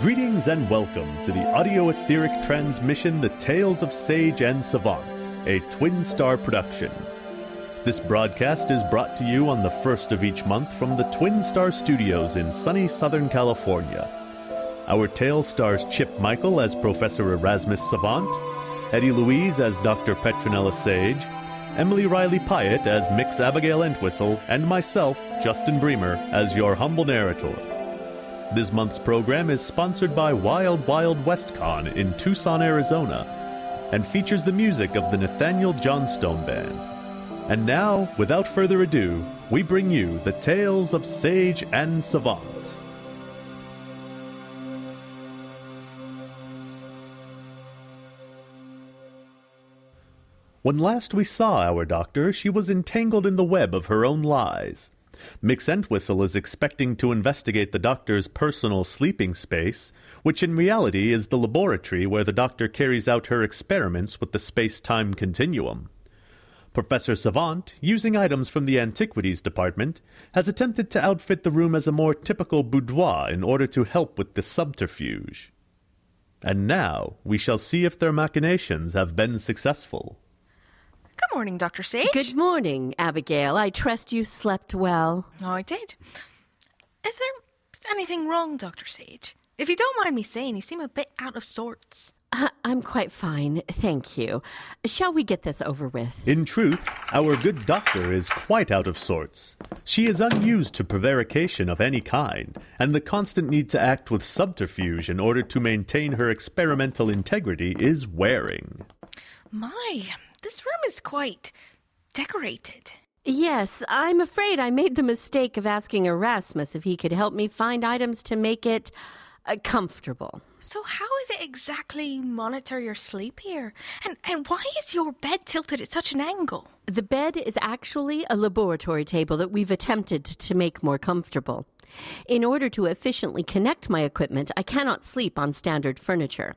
Greetings and welcome to the audio etheric transmission The Tales of Sage and Savant, a Twin Star production. This broadcast is brought to you on the first of each month from the Twin Star Studios in sunny Southern California. Our tale stars Chip Michael as Professor Erasmus Savant, Eddie Louise as Dr. Petronella Sage, Emily Riley Pyatt as Mix Abigail Entwistle, and myself, Justin Bremer, as your humble narrator. This month's program is sponsored by Wild Wild West Con in Tucson, Arizona, and features the music of the Nathaniel Johnstone Band. And now, without further ado, we bring you the tales of Sage and Savant. When last we saw our doctor, she was entangled in the web of her own lies. Mix Entwistle is expecting to investigate the doctor's personal sleeping space, which in reality is the laboratory where the doctor carries out her experiments with the space time continuum. Professor Savant, using items from the Antiquities Department, has attempted to outfit the room as a more typical boudoir in order to help with the subterfuge. And now we shall see if their machinations have been successful. Good morning, Dr. Sage. Good morning, Abigail. I trust you slept well. Oh, I did. Is there anything wrong, Dr. Sage? If you don't mind me saying, you seem a bit out of sorts. Uh, I'm quite fine, thank you. Shall we get this over with? In truth, our good doctor is quite out of sorts. She is unused to prevarication of any kind, and the constant need to act with subterfuge in order to maintain her experimental integrity is wearing. My, this room is quite decorated. Yes, I'm afraid I made the mistake of asking Erasmus if he could help me find items to make it uh, comfortable. So how is it exactly monitor your sleep here? And and why is your bed tilted at such an angle? The bed is actually a laboratory table that we've attempted to make more comfortable. In order to efficiently connect my equipment, I cannot sleep on standard furniture.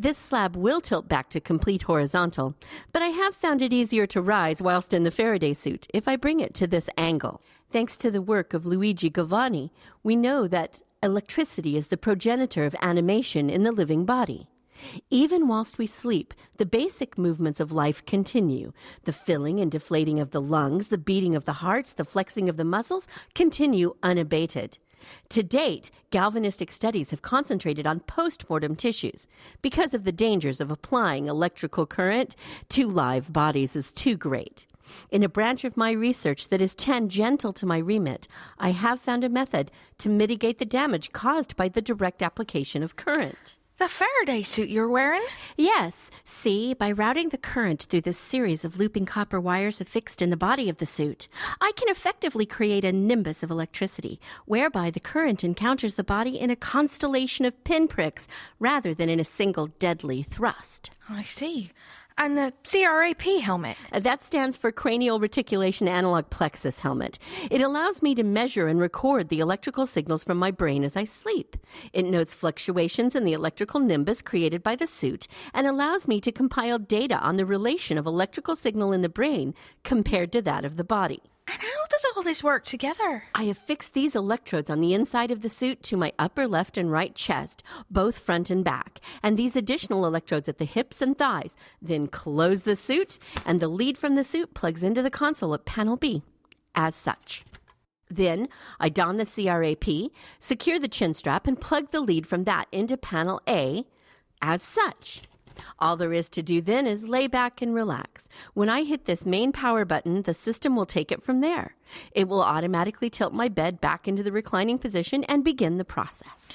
This slab will tilt back to complete horizontal, but I have found it easier to rise whilst in the Faraday suit if I bring it to this angle. Thanks to the work of Luigi Galvani, we know that electricity is the progenitor of animation in the living body. Even whilst we sleep, the basic movements of life continue. The filling and deflating of the lungs, the beating of the heart, the flexing of the muscles continue unabated. To date, galvanistic studies have concentrated on postmortem tissues because of the dangers of applying electrical current to live bodies is too great. In a branch of my research that is tangential to my remit, I have found a method to mitigate the damage caused by the direct application of current. The Faraday suit you're wearing? Yes. See, by routing the current through this series of looping copper wires affixed in the body of the suit, I can effectively create a nimbus of electricity, whereby the current encounters the body in a constellation of pinpricks rather than in a single deadly thrust. I see. And the CRAP helmet. Uh, That stands for Cranial Reticulation Analog Plexus Helmet. It allows me to measure and record the electrical signals from my brain as I sleep. It notes fluctuations in the electrical nimbus created by the suit and allows me to compile data on the relation of electrical signal in the brain compared to that of the body. And how does all this work together? I have fixed these electrodes on the inside of the suit to my upper left and right chest, both front and back, and these additional electrodes at the hips and thighs. Then close the suit, and the lead from the suit plugs into the console at panel B, as such. Then I don the CRAP, secure the chin strap, and plug the lead from that into panel A, as such. All there is to do then is lay back and relax. When I hit this main power button, the system will take it from there. It will automatically tilt my bed back into the reclining position and begin the process.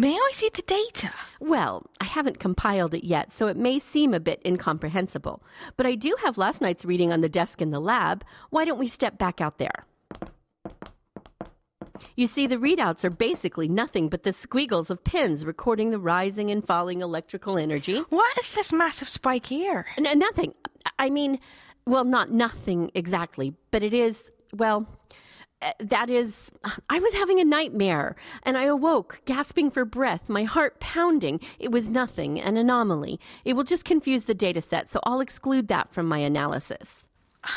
May I see the data? Well, I haven't compiled it yet, so it may seem a bit incomprehensible. But I do have last night's reading on the desk in the lab. Why don't we step back out there? You see, the readouts are basically nothing but the squiggles of pins recording the rising and falling electrical energy. What is this massive spike here? Nothing. I mean, well, not nothing exactly, but it is, well, uh, that is, I was having a nightmare, and I awoke, gasping for breath, my heart pounding. It was nothing, an anomaly. It will just confuse the data set, so I'll exclude that from my analysis.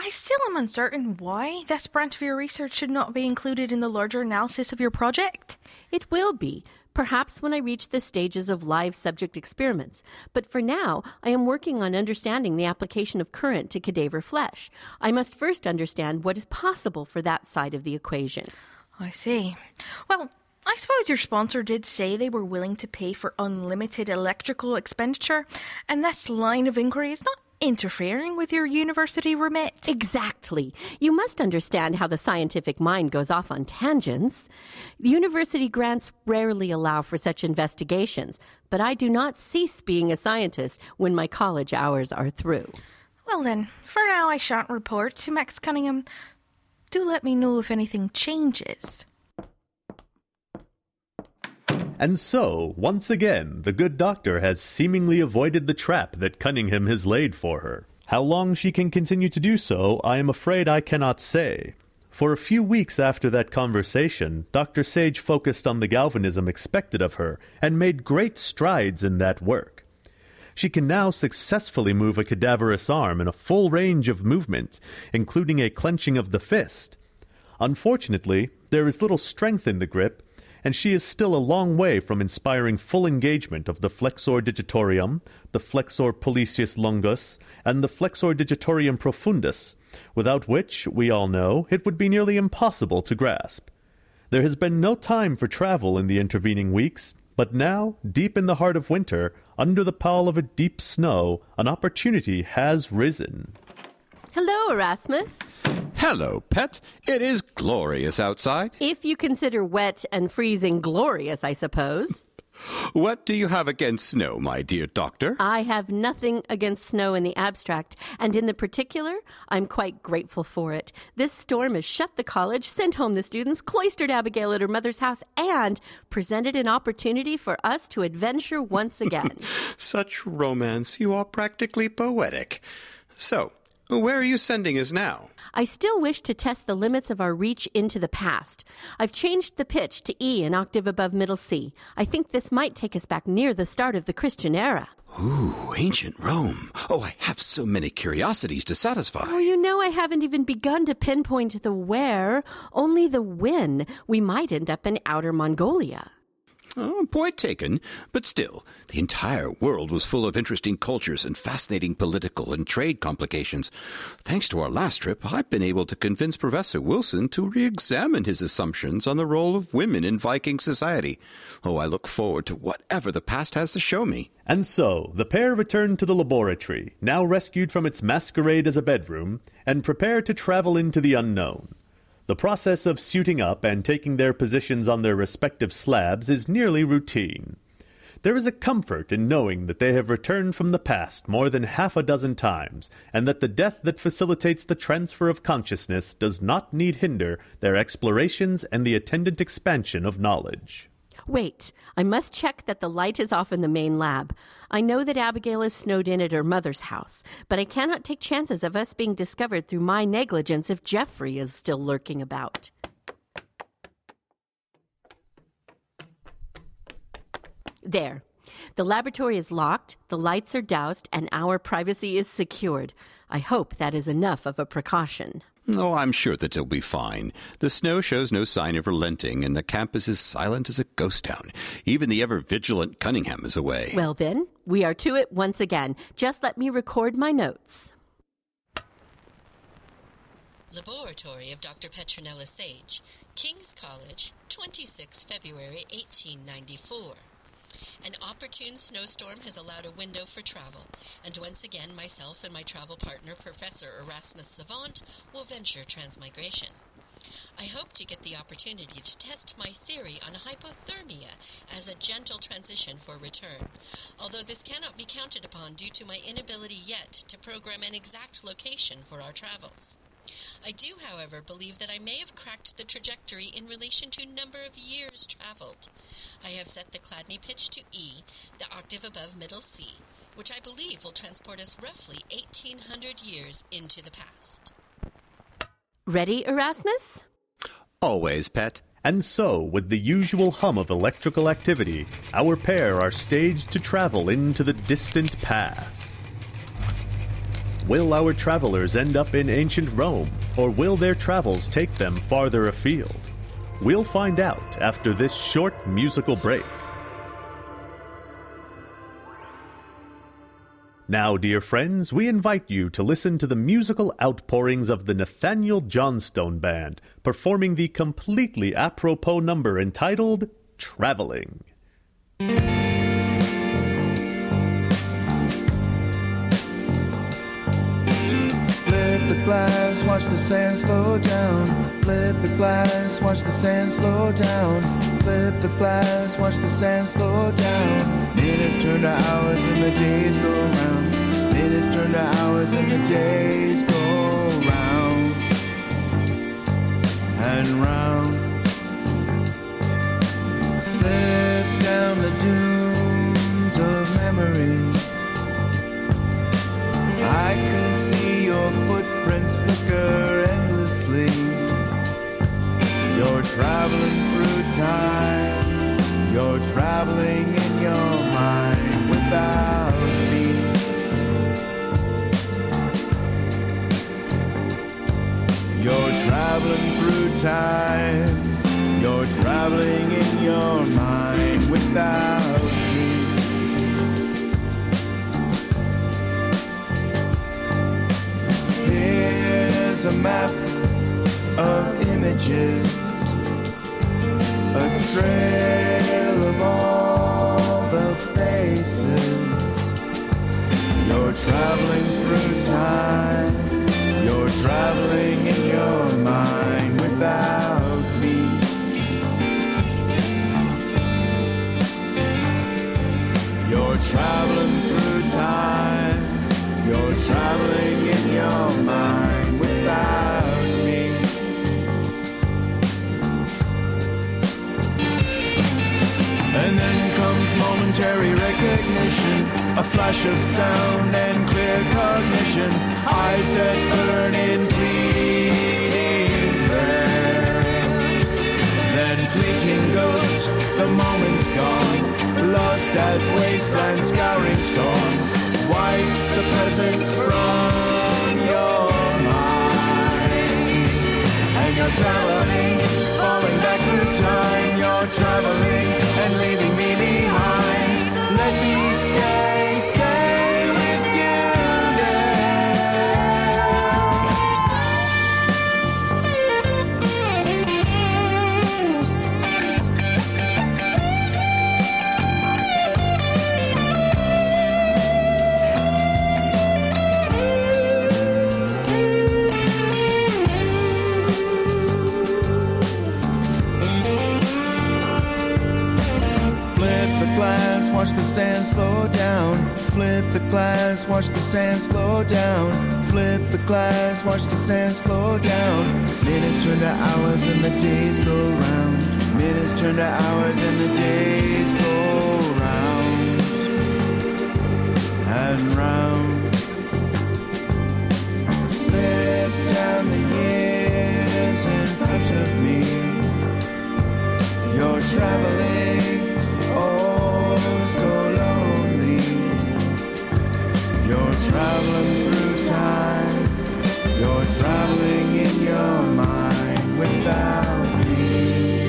I still am uncertain why this branch of your research should not be included in the larger analysis of your project. It will be, perhaps when I reach the stages of live subject experiments. But for now, I am working on understanding the application of current to cadaver flesh. I must first understand what is possible for that side of the equation. I see. Well, I suppose your sponsor did say they were willing to pay for unlimited electrical expenditure, and this line of inquiry is not interfering with your university remit. Exactly. You must understand how the scientific mind goes off on tangents. University grants rarely allow for such investigations, but I do not cease being a scientist when my college hours are through. Well, then, for now I shan't report to Max Cunningham. Do let me know if anything changes. And so, once again, the good doctor has seemingly avoided the trap that Cunningham has laid for her. How long she can continue to do so, I am afraid I cannot say. For a few weeks after that conversation, Dr. Sage focused on the galvanism expected of her and made great strides in that work. She can now successfully move a cadaverous arm in a full range of movement, including a clenching of the fist. Unfortunately, there is little strength in the grip, and she is still a long way from inspiring full engagement of the flexor digitorum, the flexor pollicis longus, and the flexor digitorum profundus, without which, we all know, it would be nearly impossible to grasp. There has been no time for travel in the intervening weeks, but now, deep in the heart of winter, under the pall of a deep snow, an opportunity has risen. Hello, Erasmus. Hello, pet. It is glorious outside. If you consider wet and freezing glorious, I suppose. What do you have against snow, my dear doctor? I have nothing against snow in the abstract, and in the particular, I'm quite grateful for it. This storm has shut the college, sent home the students, cloistered Abigail at her mother's house, and presented an opportunity for us to adventure once again. Such romance. You are practically poetic. So, where are you sending us now? I still wish to test the limits of our reach into the past. I've changed the pitch to E, an octave above middle C. I think this might take us back near the start of the Christian era. Ooh, ancient Rome. Oh, I have so many curiosities to satisfy. Oh, you know, I haven't even begun to pinpoint the where, only the when. We might end up in outer Mongolia. Oh, point taken. But still, the entire world was full of interesting cultures and fascinating political and trade complications. Thanks to our last trip, I've been able to convince Professor Wilson to re examine his assumptions on the role of women in Viking society. Oh, I look forward to whatever the past has to show me. And so, the pair return to the laboratory, now rescued from its masquerade as a bedroom, and prepare to travel into the unknown. The process of suiting up and taking their positions on their respective slabs is nearly routine. There is a comfort in knowing that they have returned from the past more than half a dozen times, and that the death that facilitates the transfer of consciousness does not need hinder their explorations and the attendant expansion of knowledge. Wait, I must check that the light is off in the main lab. I know that Abigail is snowed in at her mother's house, but I cannot take chances of us being discovered through my negligence if Jeffrey is still lurking about. There. The laboratory is locked, the lights are doused, and our privacy is secured. I hope that is enough of a precaution. Oh, I'm sure that it'll be fine. The snow shows no sign of relenting, and the campus is as silent as a ghost town. Even the ever vigilant Cunningham is away. Well, then, we are to it once again. Just let me record my notes. Laboratory of Dr. Petronella Sage, King's College, 26 February 1894. An opportune snowstorm has allowed a window for travel, and once again myself and my travel partner, Professor Erasmus Savant, will venture transmigration. I hope to get the opportunity to test my theory on hypothermia as a gentle transition for return, although this cannot be counted upon due to my inability yet to program an exact location for our travels. I do, however, believe that I may have cracked the trajectory in relation to number of years traveled. I have set the Chladni pitch to E, the octave above middle C, which I believe will transport us roughly 1800 years into the past. Ready, Erasmus? Always, pet. And so, with the usual hum of electrical activity, our pair are staged to travel into the distant past. Will our travelers end up in ancient Rome, or will their travels take them farther afield? We'll find out after this short musical break. Now, dear friends, we invite you to listen to the musical outpourings of the Nathaniel Johnstone Band, performing the completely apropos number entitled Traveling. Glass, watch the sand slow down. Flip the glass, watch the sand slow down. Flip the glass, watch the sand slow down. Minutes turn to hours and the days go round. Minutes turn to hours and the days go round and round. Slip down the dunes of memory. I can endlessly. You're traveling through time. You're traveling in your mind without me. You're traveling through time. You're traveling in your mind without me. A map of images, a trail of all the faces. You're traveling through time, you're traveling in your mind without me. You're traveling through time. You're traveling in your mind momentary recognition, a flash of sound and clear cognition, eyes that burn in fleeting prayer. Then fleeting ghost, the moment's gone, lost as wasteland scouring storm, wipes the present from your mind. And you're traveling, the glass, watch the sands flow down. Flip the glass, watch the sands flow down. Minutes turn to hours and the days go round. Minutes turn to hours and the days go round and round. Slip down the years in front of me. You're traveling, You're traveling through time. You're traveling in your mind without me.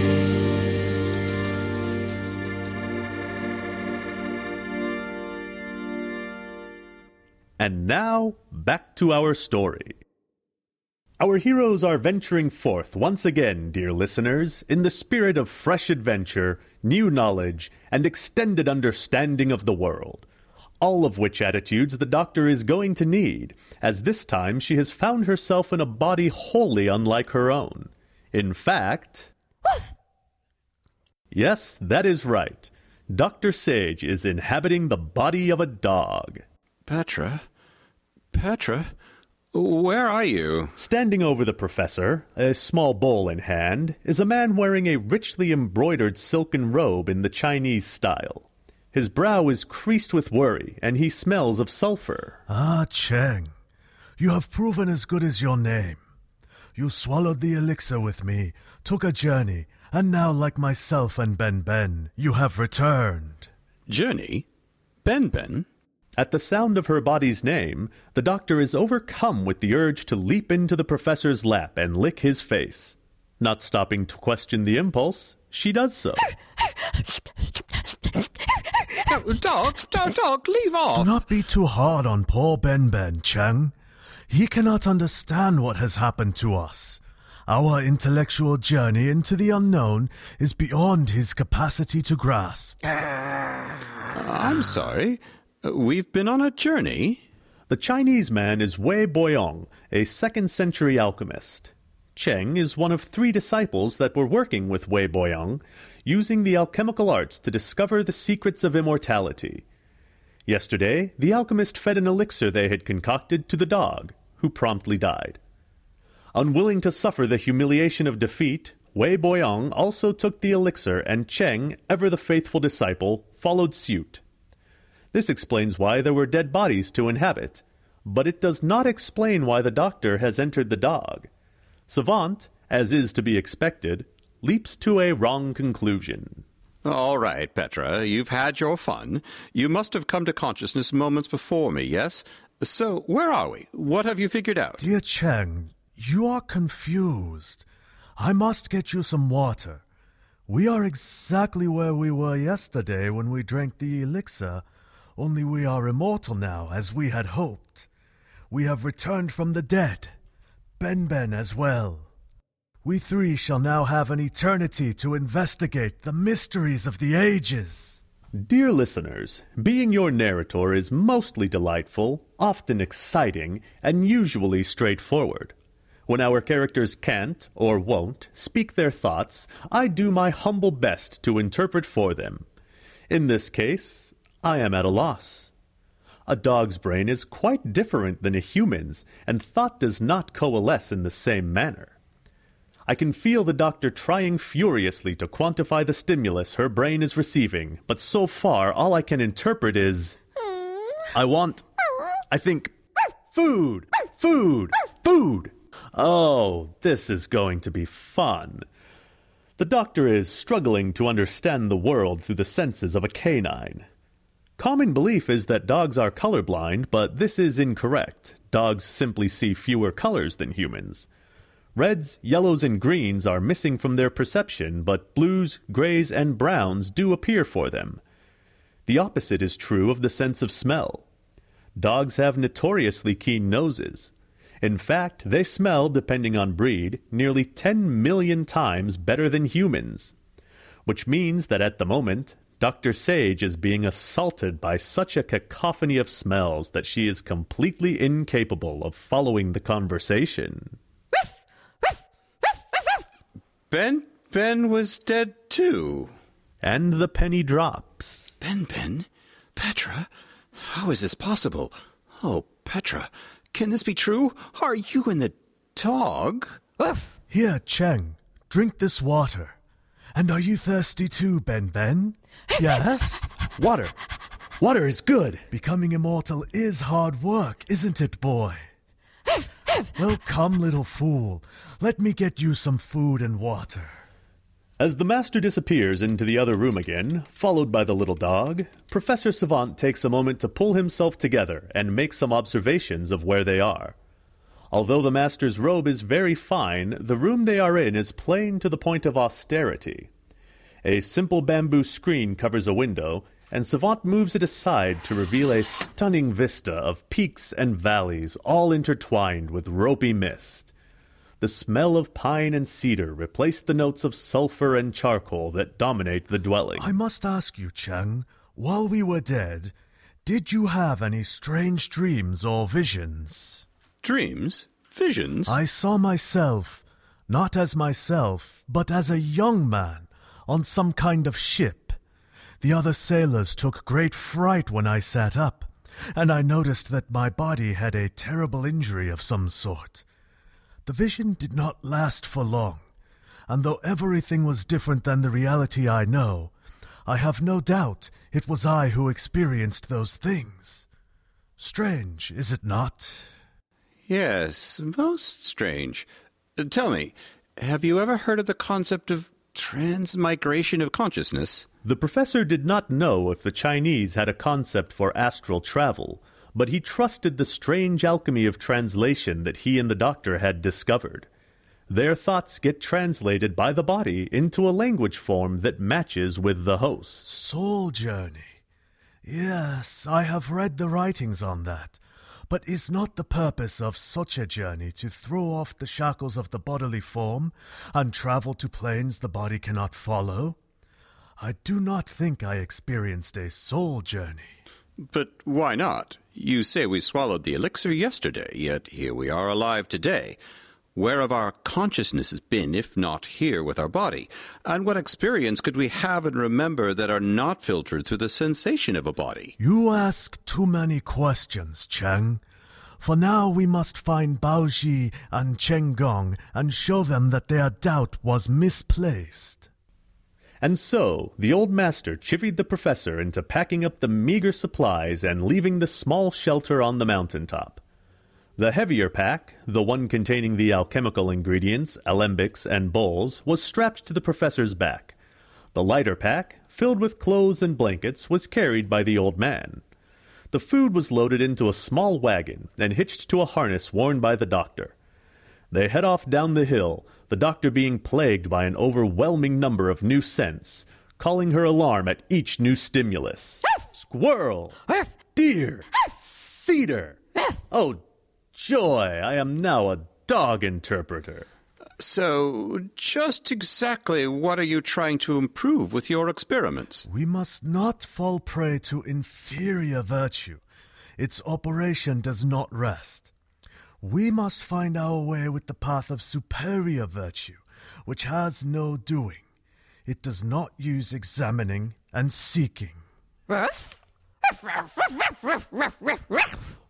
And now, back to our story. Our heroes are venturing forth once again, dear listeners, in the spirit of fresh adventure, new knowledge, and extended understanding of the world. All of which attitudes the doctor is going to need, as this time she has found herself in a body wholly unlike her own. In fact. Yes, that is right. Dr. Sage is inhabiting the body of a dog. Petra? Petra? Where are you? Standing over the professor, a small bowl in hand, is a man wearing a richly embroidered silken robe in the Chinese style. His brow is creased with worry, and he smells of sulfur. Ah, Cheng, you have proven as good as your name. You swallowed the elixir with me, took a journey, and now, like myself and Ben Ben, you have returned. Journey? Ben Ben? At the sound of her body's name, the doctor is overcome with the urge to leap into the professor's lap and lick his face. Not stopping to question the impulse, she does so. No, dog, dog, dog, leave off. Do not be too hard on poor Ben Ben, Cheng. He cannot understand what has happened to us. Our intellectual journey into the unknown is beyond his capacity to grasp. I'm sorry. Uh, We've been on a journey. The Chinese man is Wei Boyong, a second century alchemist. Cheng is one of three disciples that were working with Wei Boyong, using the alchemical arts to discover the secrets of immortality. Yesterday, the alchemist fed an elixir they had concocted to the dog, who promptly died. Unwilling to suffer the humiliation of defeat, Wei Boyong also took the elixir, and Cheng, ever the faithful disciple, followed suit. This explains why there were dead bodies to inhabit, but it does not explain why the doctor has entered the dog. Savant, as is to be expected, leaps to a wrong conclusion. All right, Petra, you've had your fun. You must have come to consciousness moments before me, yes? So, where are we? What have you figured out? Dear Cheng, you are confused. I must get you some water. We are exactly where we were yesterday when we drank the elixir, only we are immortal now, as we had hoped. We have returned from the dead, Ben Ben as well. We three shall now have an eternity to investigate the mysteries of the ages. Dear listeners, being your narrator is mostly delightful, often exciting, and usually straightforward. When our characters can't, or won't, speak their thoughts, I do my humble best to interpret for them. In this case, I am at a loss. A dog's brain is quite different than a human's, and thought does not coalesce in the same manner. I can feel the doctor trying furiously to quantify the stimulus her brain is receiving, but so far all I can interpret is I want, I think, food, food, food. Oh, this is going to be fun. The doctor is struggling to understand the world through the senses of a canine. Common belief is that dogs are colorblind, but this is incorrect. Dogs simply see fewer colors than humans. Reds, yellows, and greens are missing from their perception, but blues, grays, and browns do appear for them. The opposite is true of the sense of smell. Dogs have notoriously keen noses. In fact, they smell, depending on breed, nearly 10 million times better than humans. Which means that at the moment, Dr. Sage is being assaulted by such a cacophony of smells that she is completely incapable of following the conversation. Ben? Ben was dead too. And the penny drops. Ben Ben? Petra? How is this possible? Oh, Petra, can this be true? Are you and the dog? Here, Cheng, drink this water. And are you thirsty too, Ben Ben? Yes? Water! Water is good! Becoming immortal is hard work, isn't it, boy? Well, come, little fool. Let me get you some food and water. As the master disappears into the other room again, followed by the little dog, Professor Savant takes a moment to pull himself together and make some observations of where they are. Although the master's robe is very fine, the room they are in is plain to the point of austerity. A simple bamboo screen covers a window, and Savant moves it aside to reveal a stunning vista of peaks and valleys all intertwined with ropey mist. The smell of pine and cedar replaced the notes of sulfur and charcoal that dominate the dwelling. I must ask you, Cheng, while we were dead, did you have any strange dreams or visions? Dreams? Visions? I saw myself, not as myself, but as a young man, on some kind of ship. The other sailors took great fright when I sat up, and I noticed that my body had a terrible injury of some sort. The vision did not last for long, and though everything was different than the reality I know, I have no doubt it was I who experienced those things. Strange, is it not? Yes, most strange. Tell me, have you ever heard of the concept of transmigration of consciousness? The professor did not know if the Chinese had a concept for astral travel, but he trusted the strange alchemy of translation that he and the doctor had discovered. Their thoughts get translated by the body into a language form that matches with the host. Soul journey. Yes, I have read the writings on that. But is not the purpose of such a journey to throw off the shackles of the bodily form and travel to planes the body cannot follow? I do not think I experienced a soul journey. But why not? You say we swallowed the elixir yesterday, yet here we are alive today. Where have our consciousnesses been, if not here with our body? And what experience could we have and remember that are not filtered through the sensation of a body? You ask too many questions, Cheng. For now we must find Bao Baoji and Cheng Gong and show them that their doubt was misplaced. And so the old master chivied the professor into packing up the meager supplies and leaving the small shelter on the mountain top. The heavier pack, the one containing the alchemical ingredients, alembics, and bowls, was strapped to the professor's back. The lighter pack, filled with clothes and blankets, was carried by the old man. The food was loaded into a small wagon and hitched to a harness worn by the doctor. They head off down the hill, the doctor being plagued by an overwhelming number of new scents, calling her alarm at each new stimulus. Squirrel! Deer! Cedar! Oh, joy! I am now a dog interpreter. So, just exactly what are you trying to improve with your experiments? We must not fall prey to inferior virtue. Its operation does not rest. We must find our way with the path of superior virtue, which has no doing. It does not use examining and seeking.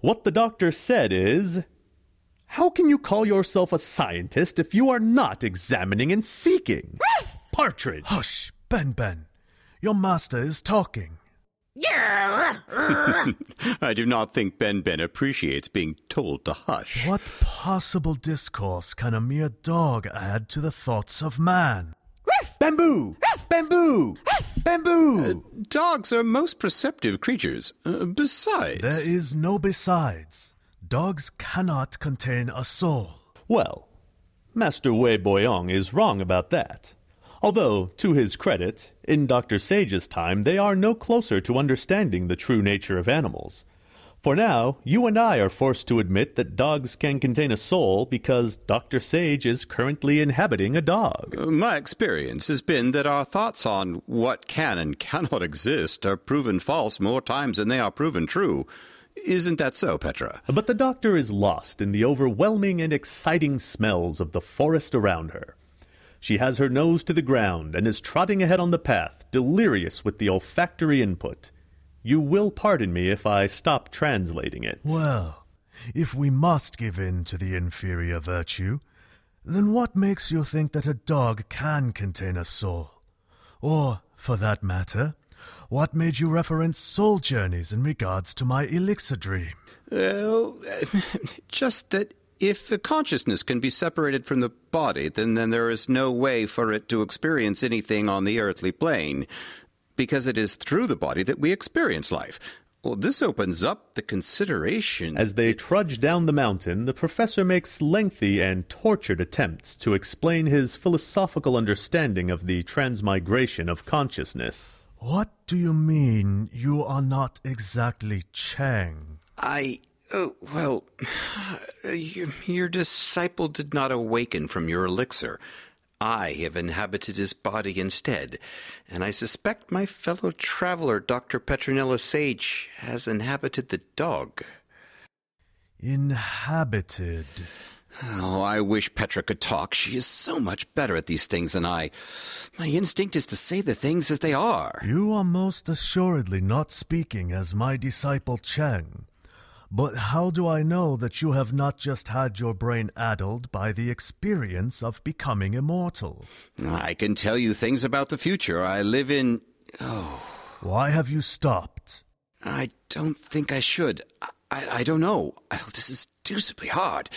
What the doctor said is How can you call yourself a scientist if you are not examining and seeking? Partridge! Hush, Ben Ben. Your master is talking. I do not think Ben Ben appreciates being told to hush. What possible discourse can a mere dog add to the thoughts of man? Bamboo! Bamboo! Bamboo! Dogs are most perceptive creatures. Uh, besides. There is no besides. Dogs cannot contain a soul. Well, Master Wei Boyong is wrong about that. Although, to his credit, in Dr. Sage's time they are no closer to understanding the true nature of animals. For now, you and I are forced to admit that dogs can contain a soul because Dr. Sage is currently inhabiting a dog. Uh, My experience has been that our thoughts on what can and cannot exist are proven false more times than they are proven true. Isn't that so, Petra? But the doctor is lost in the overwhelming and exciting smells of the forest around her. She has her nose to the ground and is trotting ahead on the path, delirious with the olfactory input. You will pardon me if I stop translating it. Well, if we must give in to the inferior virtue, then what makes you think that a dog can contain a soul? Or, for that matter, what made you reference soul journeys in regards to my elixir dream? Well, just that if the consciousness can be separated from the body, then, then there is no way for it to experience anything on the earthly plane, because it is through the body that we experience life. Well, this opens up the consideration. As they trudge down the mountain, the professor makes lengthy and tortured attempts to explain his philosophical understanding of the transmigration of consciousness. What do you mean you are not exactly Chang? I. Oh, well, your, your disciple did not awaken from your elixir. I have inhabited his body instead, and I suspect my fellow traveler, Dr. Petronella Sage, has inhabited the dog. Inhabited. Oh, I wish Petra could talk. She is so much better at these things than I. My instinct is to say the things as they are. You are most assuredly not speaking as my disciple Cheng. But how do I know that you have not just had your brain addled by the experience of becoming immortal? I can tell you things about the future. I live in. Oh. Why have you stopped? I don't think I should. I, I, I don't know. Oh, this is deucedly hard.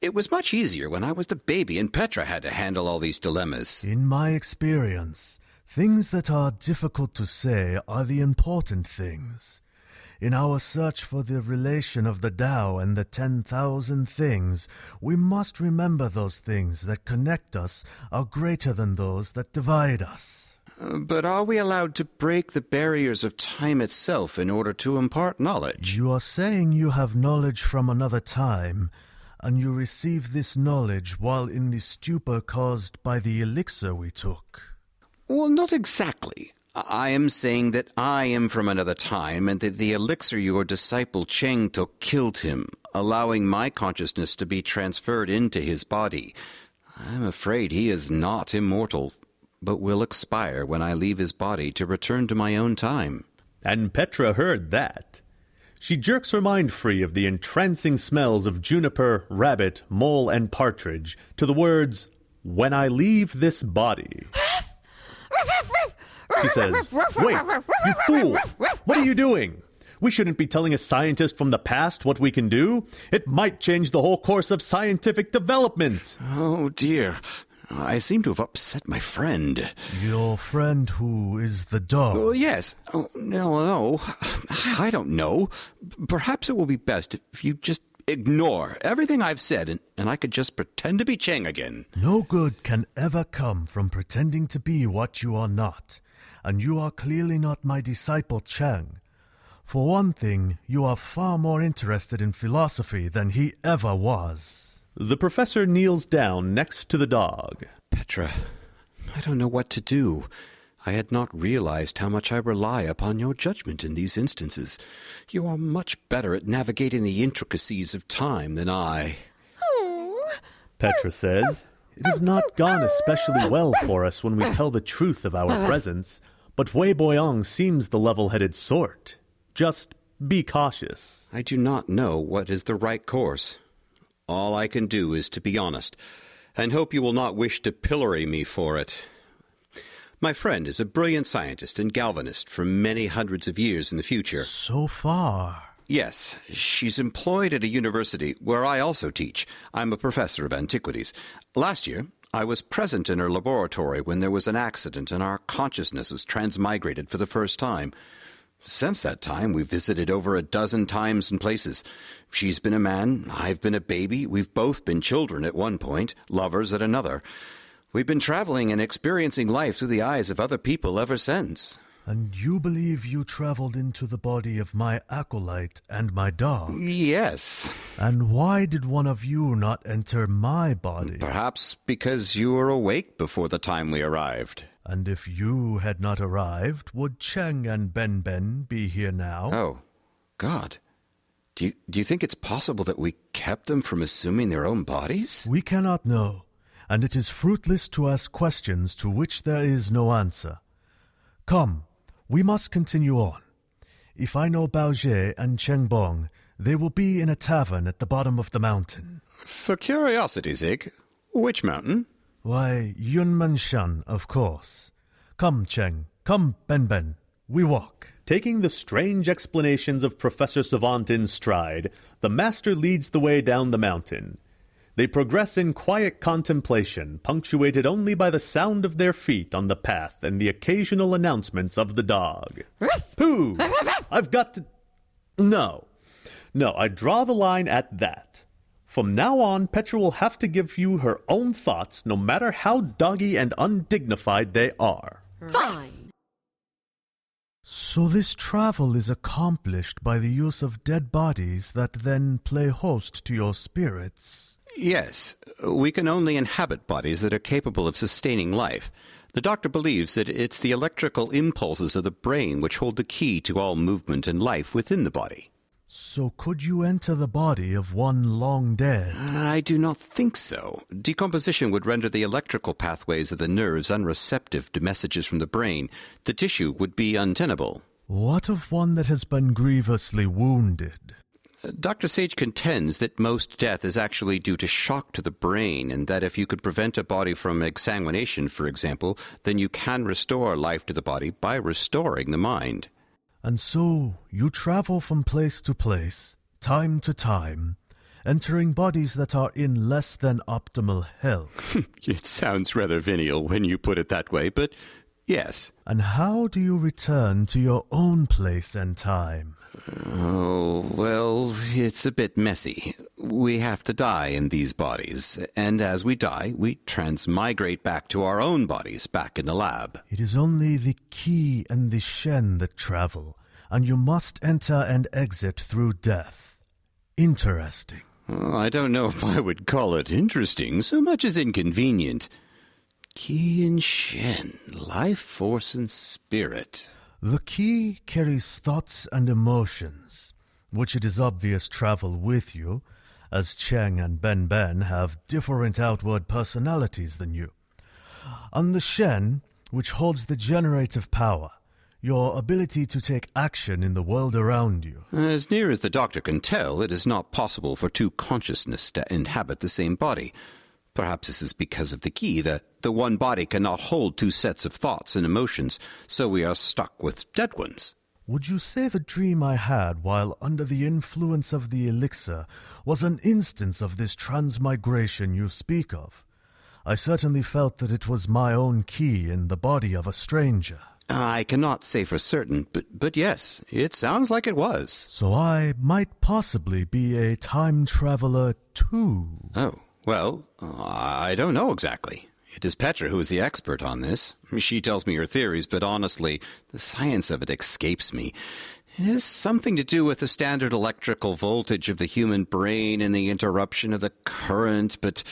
It was much easier when I was the baby and Petra had to handle all these dilemmas. In my experience, things that are difficult to say are the important things. In our search for the relation of the Tao and the ten thousand things, we must remember those things that connect us are greater than those that divide us. But are we allowed to break the barriers of time itself in order to impart knowledge? You are saying you have knowledge from another time, and you receive this knowledge while in the stupor caused by the elixir we took. Well, not exactly. I am saying that I am from another time and that the elixir your disciple Cheng took killed him, allowing my consciousness to be transferred into his body. I'm afraid he is not immortal, but will expire when I leave his body to return to my own time. And Petra heard that. She jerks her mind free of the entrancing smells of juniper, rabbit, mole, and partridge to the words, When I leave this body. She says, Wait, you fool! What are you doing? We shouldn't be telling a scientist from the past what we can do. It might change the whole course of scientific development. Oh dear, I seem to have upset my friend. Your friend who is the dog. Well, yes. Oh, no, no. I don't know. Perhaps it will be best if you just ignore everything I've said and, and I could just pretend to be Chang again. No good can ever come from pretending to be what you are not, and you are clearly not my disciple Chang. For one thing, you are far more interested in philosophy than he ever was. The professor kneels down next to the dog. Petra, I don't know what to do. I had not realized how much I rely upon your judgment in these instances. You are much better at navigating the intricacies of time than I. Oh. Petra says, It has not gone especially well for us when we tell the truth of our uh-huh. presence, but Wei Boyong seems the level headed sort. Just be cautious. I do not know what is the right course. All I can do is to be honest, and hope you will not wish to pillory me for it. My friend is a brilliant scientist and galvanist for many hundreds of years in the future. So far. Yes, she's employed at a university where I also teach. I'm a professor of antiquities. Last year, I was present in her laboratory when there was an accident and our consciousnesses transmigrated for the first time. Since that time, we've visited over a dozen times and places. She's been a man, I've been a baby, we've both been children at one point, lovers at another. We've been traveling and experiencing life through the eyes of other people ever since. And you believe you traveled into the body of my acolyte and my dog? Yes. And why did one of you not enter my body? Perhaps because you were awake before the time we arrived. And if you had not arrived, would Cheng and Ben Ben be here now? Oh, God. Do you, do you think it's possible that we kept them from assuming their own bodies? We cannot know, and it is fruitless to ask questions to which there is no answer. Come, we must continue on. If I know Bao Baoji and Cheng Gong, they will be in a tavern at the bottom of the mountain. For curiosity's sake, which mountain? Why, Yunmen Shan, of course. Come, Cheng. Come, Ben Ben. We walk. Taking the strange explanations of Professor Savant in stride, the master leads the way down the mountain. They progress in quiet contemplation, punctuated only by the sound of their feet on the path and the occasional announcements of the dog. Pooh! I've got to. No. No, I draw the line at that. From now on, Petra will have to give you her own thoughts, no matter how doggy and undignified they are. Fine. So this travel is accomplished by the use of dead bodies that then play host to your spirits. Yes, we can only inhabit bodies that are capable of sustaining life. The doctor believes that it's the electrical impulses of the brain which hold the key to all movement and life within the body. So could you enter the body of one long dead? I do not think so. Decomposition would render the electrical pathways of the nerves unreceptive to messages from the brain. The tissue would be untenable. What of one that has been grievously wounded? Dr. Sage contends that most death is actually due to shock to the brain, and that if you could prevent a body from exsanguination, for example, then you can restore life to the body by restoring the mind. And so you travel from place to place, time to time, entering bodies that are in less than optimal health. It sounds rather venial when you put it that way, but yes. and how do you return to your own place and time? Oh, well, it's a bit messy. We have to die in these bodies, and as we die, we transmigrate back to our own bodies, back in the lab. It is only the key and the Shen that travel, and you must enter and exit through death. Interesting. Oh, I don't know if I would call it interesting so much as inconvenient. Ki and Shen, life force and spirit. The Ki carries thoughts and emotions, which it is obvious travel with you, as Cheng and Ben Ben have different outward personalities than you. On the Shen, which holds the generative power, your ability to take action in the world around you. As near as the doctor can tell, it is not possible for two consciousness to inhabit the same body. Perhaps this is because of the Ki that the one body cannot hold two sets of thoughts and emotions, so we are stuck with dead ones. Would you say the dream I had while under the influence of the elixir was an instance of this transmigration you speak of? I certainly felt that it was my own Ki in the body of a stranger. I cannot say for certain, but, but yes, it sounds like it was. So I might possibly be a time traveler too. Oh, well, I don't know exactly. It is Petra who is the expert on this. She tells me her theories, but honestly, the science of it escapes me. It has something to do with the standard electrical voltage of the human brain and the interruption of the current, but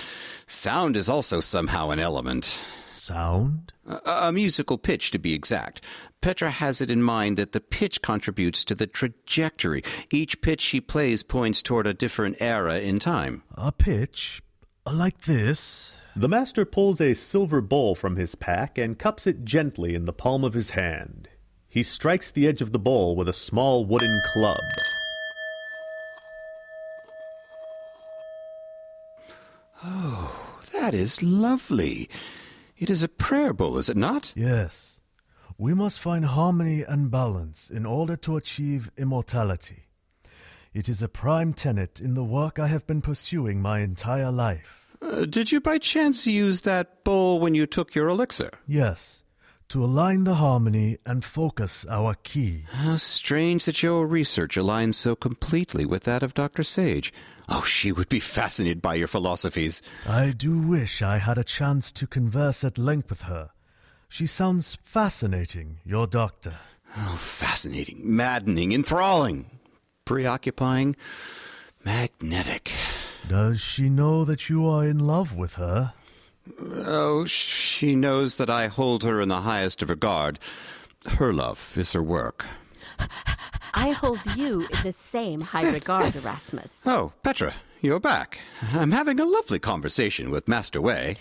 sound is also somehow an element. Sound? A, a musical pitch, to be exact. Petra has it in mind that the pitch contributes to the trajectory. Each pitch she plays points toward a different era in time. A pitch? Like this? The master pulls a silver bowl from his pack and cups it gently in the palm of his hand. He strikes the edge of the bowl with a small wooden club. Oh, that is lovely. It is a prayer bowl, is it not? Yes. We must find harmony and balance in order to achieve immortality. It is a prime tenet in the work I have been pursuing my entire life. Uh, did you by chance use that bowl when you took your elixir? Yes, to align the harmony and focus our Ki. How strange that your research aligns so completely with that of Dr. Sage. Oh, she would be fascinated by your philosophies. I do wish I had a chance to converse at length with her. She sounds fascinating, your doctor. Oh, fascinating, maddening, enthralling, preoccupying, magnetic. Does she know that you are in love with her? Oh, she knows that I hold her in the highest of regard. Her love is her work. I hold you in the same high regard, Erasmus. Oh, Petra, you're back. I'm having a lovely conversation with Master Wei.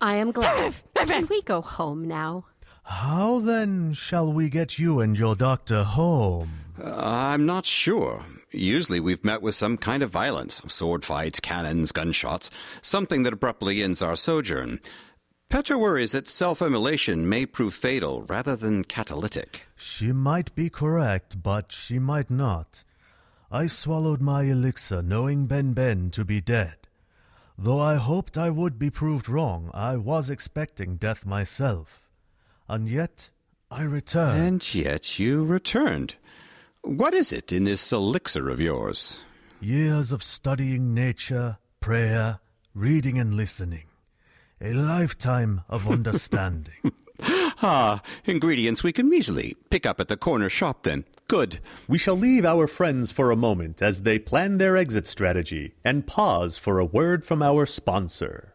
I am glad. Can we go home now? How then shall we get you and your doctor home? I'm not sure. Usually we've met with some kind of violence sword fights, cannons, gunshots, something that abruptly ends our sojourn. Petra worries that self immolation may prove fatal rather than catalytic. She might be correct, but she might not. I swallowed my elixir knowing Ben Ben to be dead. Though I hoped I would be proved wrong, I was expecting death myself. And yet I returned. And yet you returned. What is it in this elixir of yours? Years of studying nature, prayer, reading and listening. A lifetime of understanding. Ah, ingredients we can easily pick up at the corner shop then. Good. We shall leave our friends for a moment as they plan their exit strategy and pause for a word from our sponsor.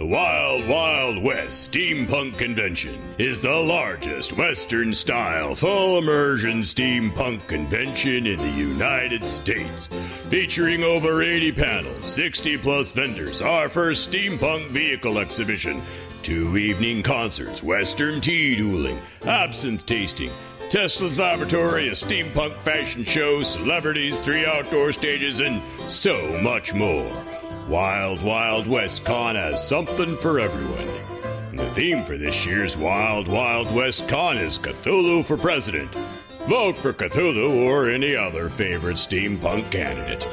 The Wild Wild West Steampunk Convention is the largest Western style full immersion steampunk convention in the United States. Featuring over 80 panels, 60 plus vendors, our first steampunk vehicle exhibition, two evening concerts, Western tea dueling, absinthe tasting, Tesla's Laboratory, a steampunk fashion show, celebrities, three outdoor stages, and so much more. Wild Wild West Con has something for everyone. The theme for this year's Wild Wild West Con is Cthulhu for President. Vote for Cthulhu or any other favorite steampunk candidate.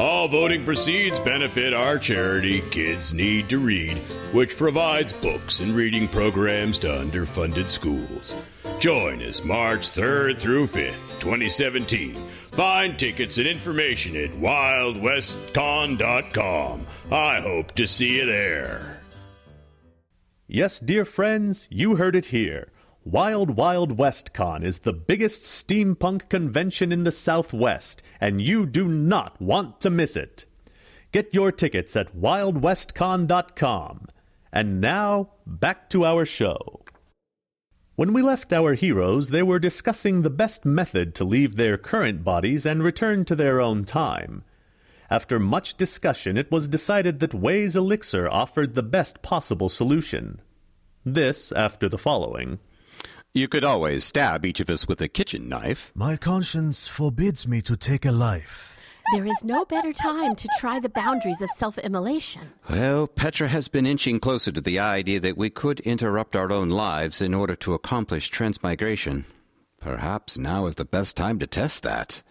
All voting proceeds benefit our charity, Kids Need to Read, which provides books and reading programs to underfunded schools. Join us March 3rd through 5th, 2017 Find tickets and information at wildwestcon.com. I hope to see you there. Yes, dear friends, you heard it here. Wild Wild West Con is the biggest steampunk convention in the Southwest, and you do not want to miss it. Get your tickets at wildwestcon.com. And now, back to our show. When we left our heroes, they were discussing the best method to leave their current bodies and return to their own time. After much discussion, it was decided that Wei's elixir offered the best possible solution. This after the following. You could always stab each of us with a kitchen knife. My conscience forbids me to take a life. There is no better time to try the boundaries of self immolation. Well, Petra has been inching closer to the idea that we could interrupt our own lives in order to accomplish transmigration. Perhaps now is the best time to test that.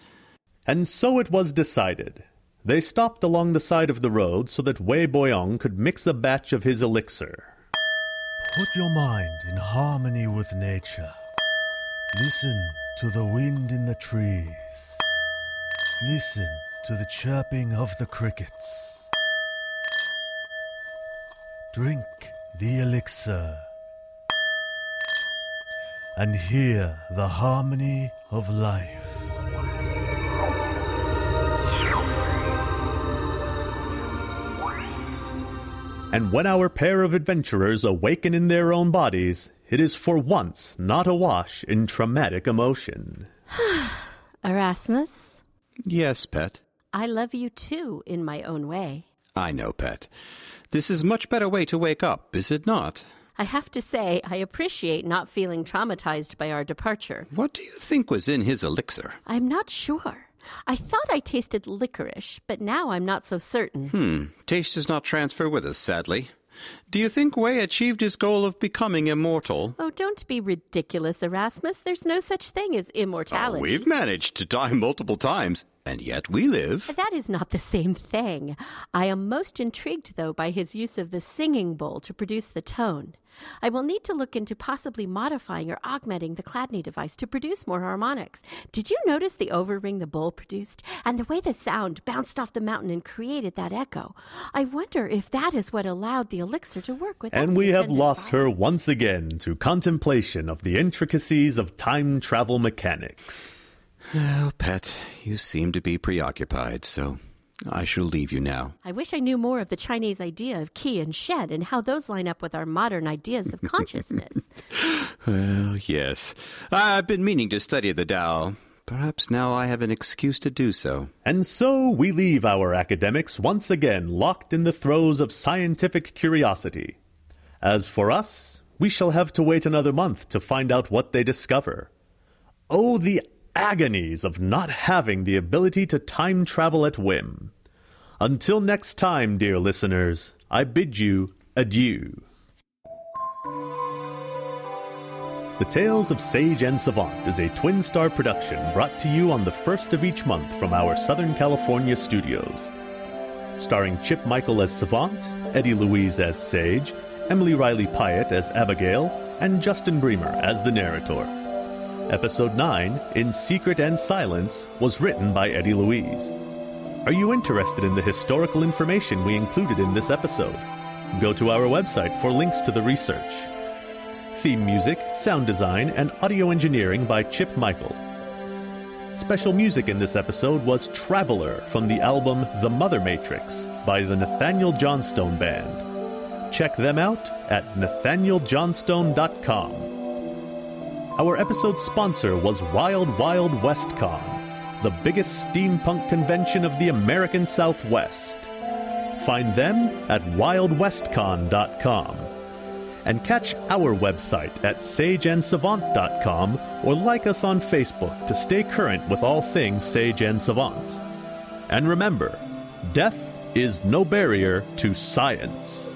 And so it was decided. They stopped along the side of the road so that Wei Boyong could mix a batch of his elixir. Put your mind in harmony with nature. Listen to the wind in the trees. Listen to the chirping of the crickets. Drink the elixir and hear the harmony of life. And when our pair of adventurers awaken in their own bodies, it is for once not awash in traumatic emotion. Erasmus, Yes, Pet. I love you too in my own way. I know, Pet. This is much better way to wake up, is it not? I have to say, I appreciate not feeling traumatized by our departure. What do you think was in his elixir? I'm not sure. I thought I tasted licorice, but now I'm not so certain. Hmm. Taste does not transfer with us, sadly. Do you think Wei achieved his goal of becoming immortal? Oh, don't be ridiculous, Erasmus. There's no such thing as immortality. Oh, we've managed to die multiple times, and yet we live. That is not the same thing. I am most intrigued, though, by his use of the singing bowl to produce the tone. I will need to look into possibly modifying or augmenting the Chladni device to produce more harmonics. Did you notice the overring the bowl produced and the way the sound bounced off the mountain and created that echo? I wonder if that is what allowed the elixir to work with. And we have lost her once again to contemplation of the intricacies of time travel mechanics. Well, Pet, you seem to be preoccupied, so I shall leave you now. I wish I knew more of the Chinese idea of Ki and Shen and how those line up with our modern ideas of consciousness. Well, yes. I've been meaning to study the Tao. Perhaps now I have an excuse to do so. And so we leave our academics once again locked in the throes of scientific curiosity. As for us, we shall have to wait another month to find out what they discover. Oh, the agonies of not having the ability to time travel at whim. Until next time, dear listeners, I bid you adieu. The Tales of Sage and Savant is a twin star production brought to you on the first of each month from our Southern California studios. Starring Chip Michael as Savant, Eddie Louise as Sage, Emily Riley Pyatt as Abigail, and Justin Bremer as the narrator. Episode 9, In Secret and Silence, was written by Eddie Louise. Are you interested in the historical information we included in this episode? Go to our website for links to the research. Theme music, sound design, and audio engineering by Chip Michael. Special music in this episode was Traveler from the album The Mother Matrix by the Nathaniel Johnstone Band. Check them out at nathanieljohnstone.com. Our episode sponsor was Wild Wild West Con, the biggest steampunk convention of the American Southwest. Find them at wildwestcon.com. And catch our website at sageandsavant.com or like us on Facebook to stay current with all things Sage and Savant. And remember, death is no barrier to science.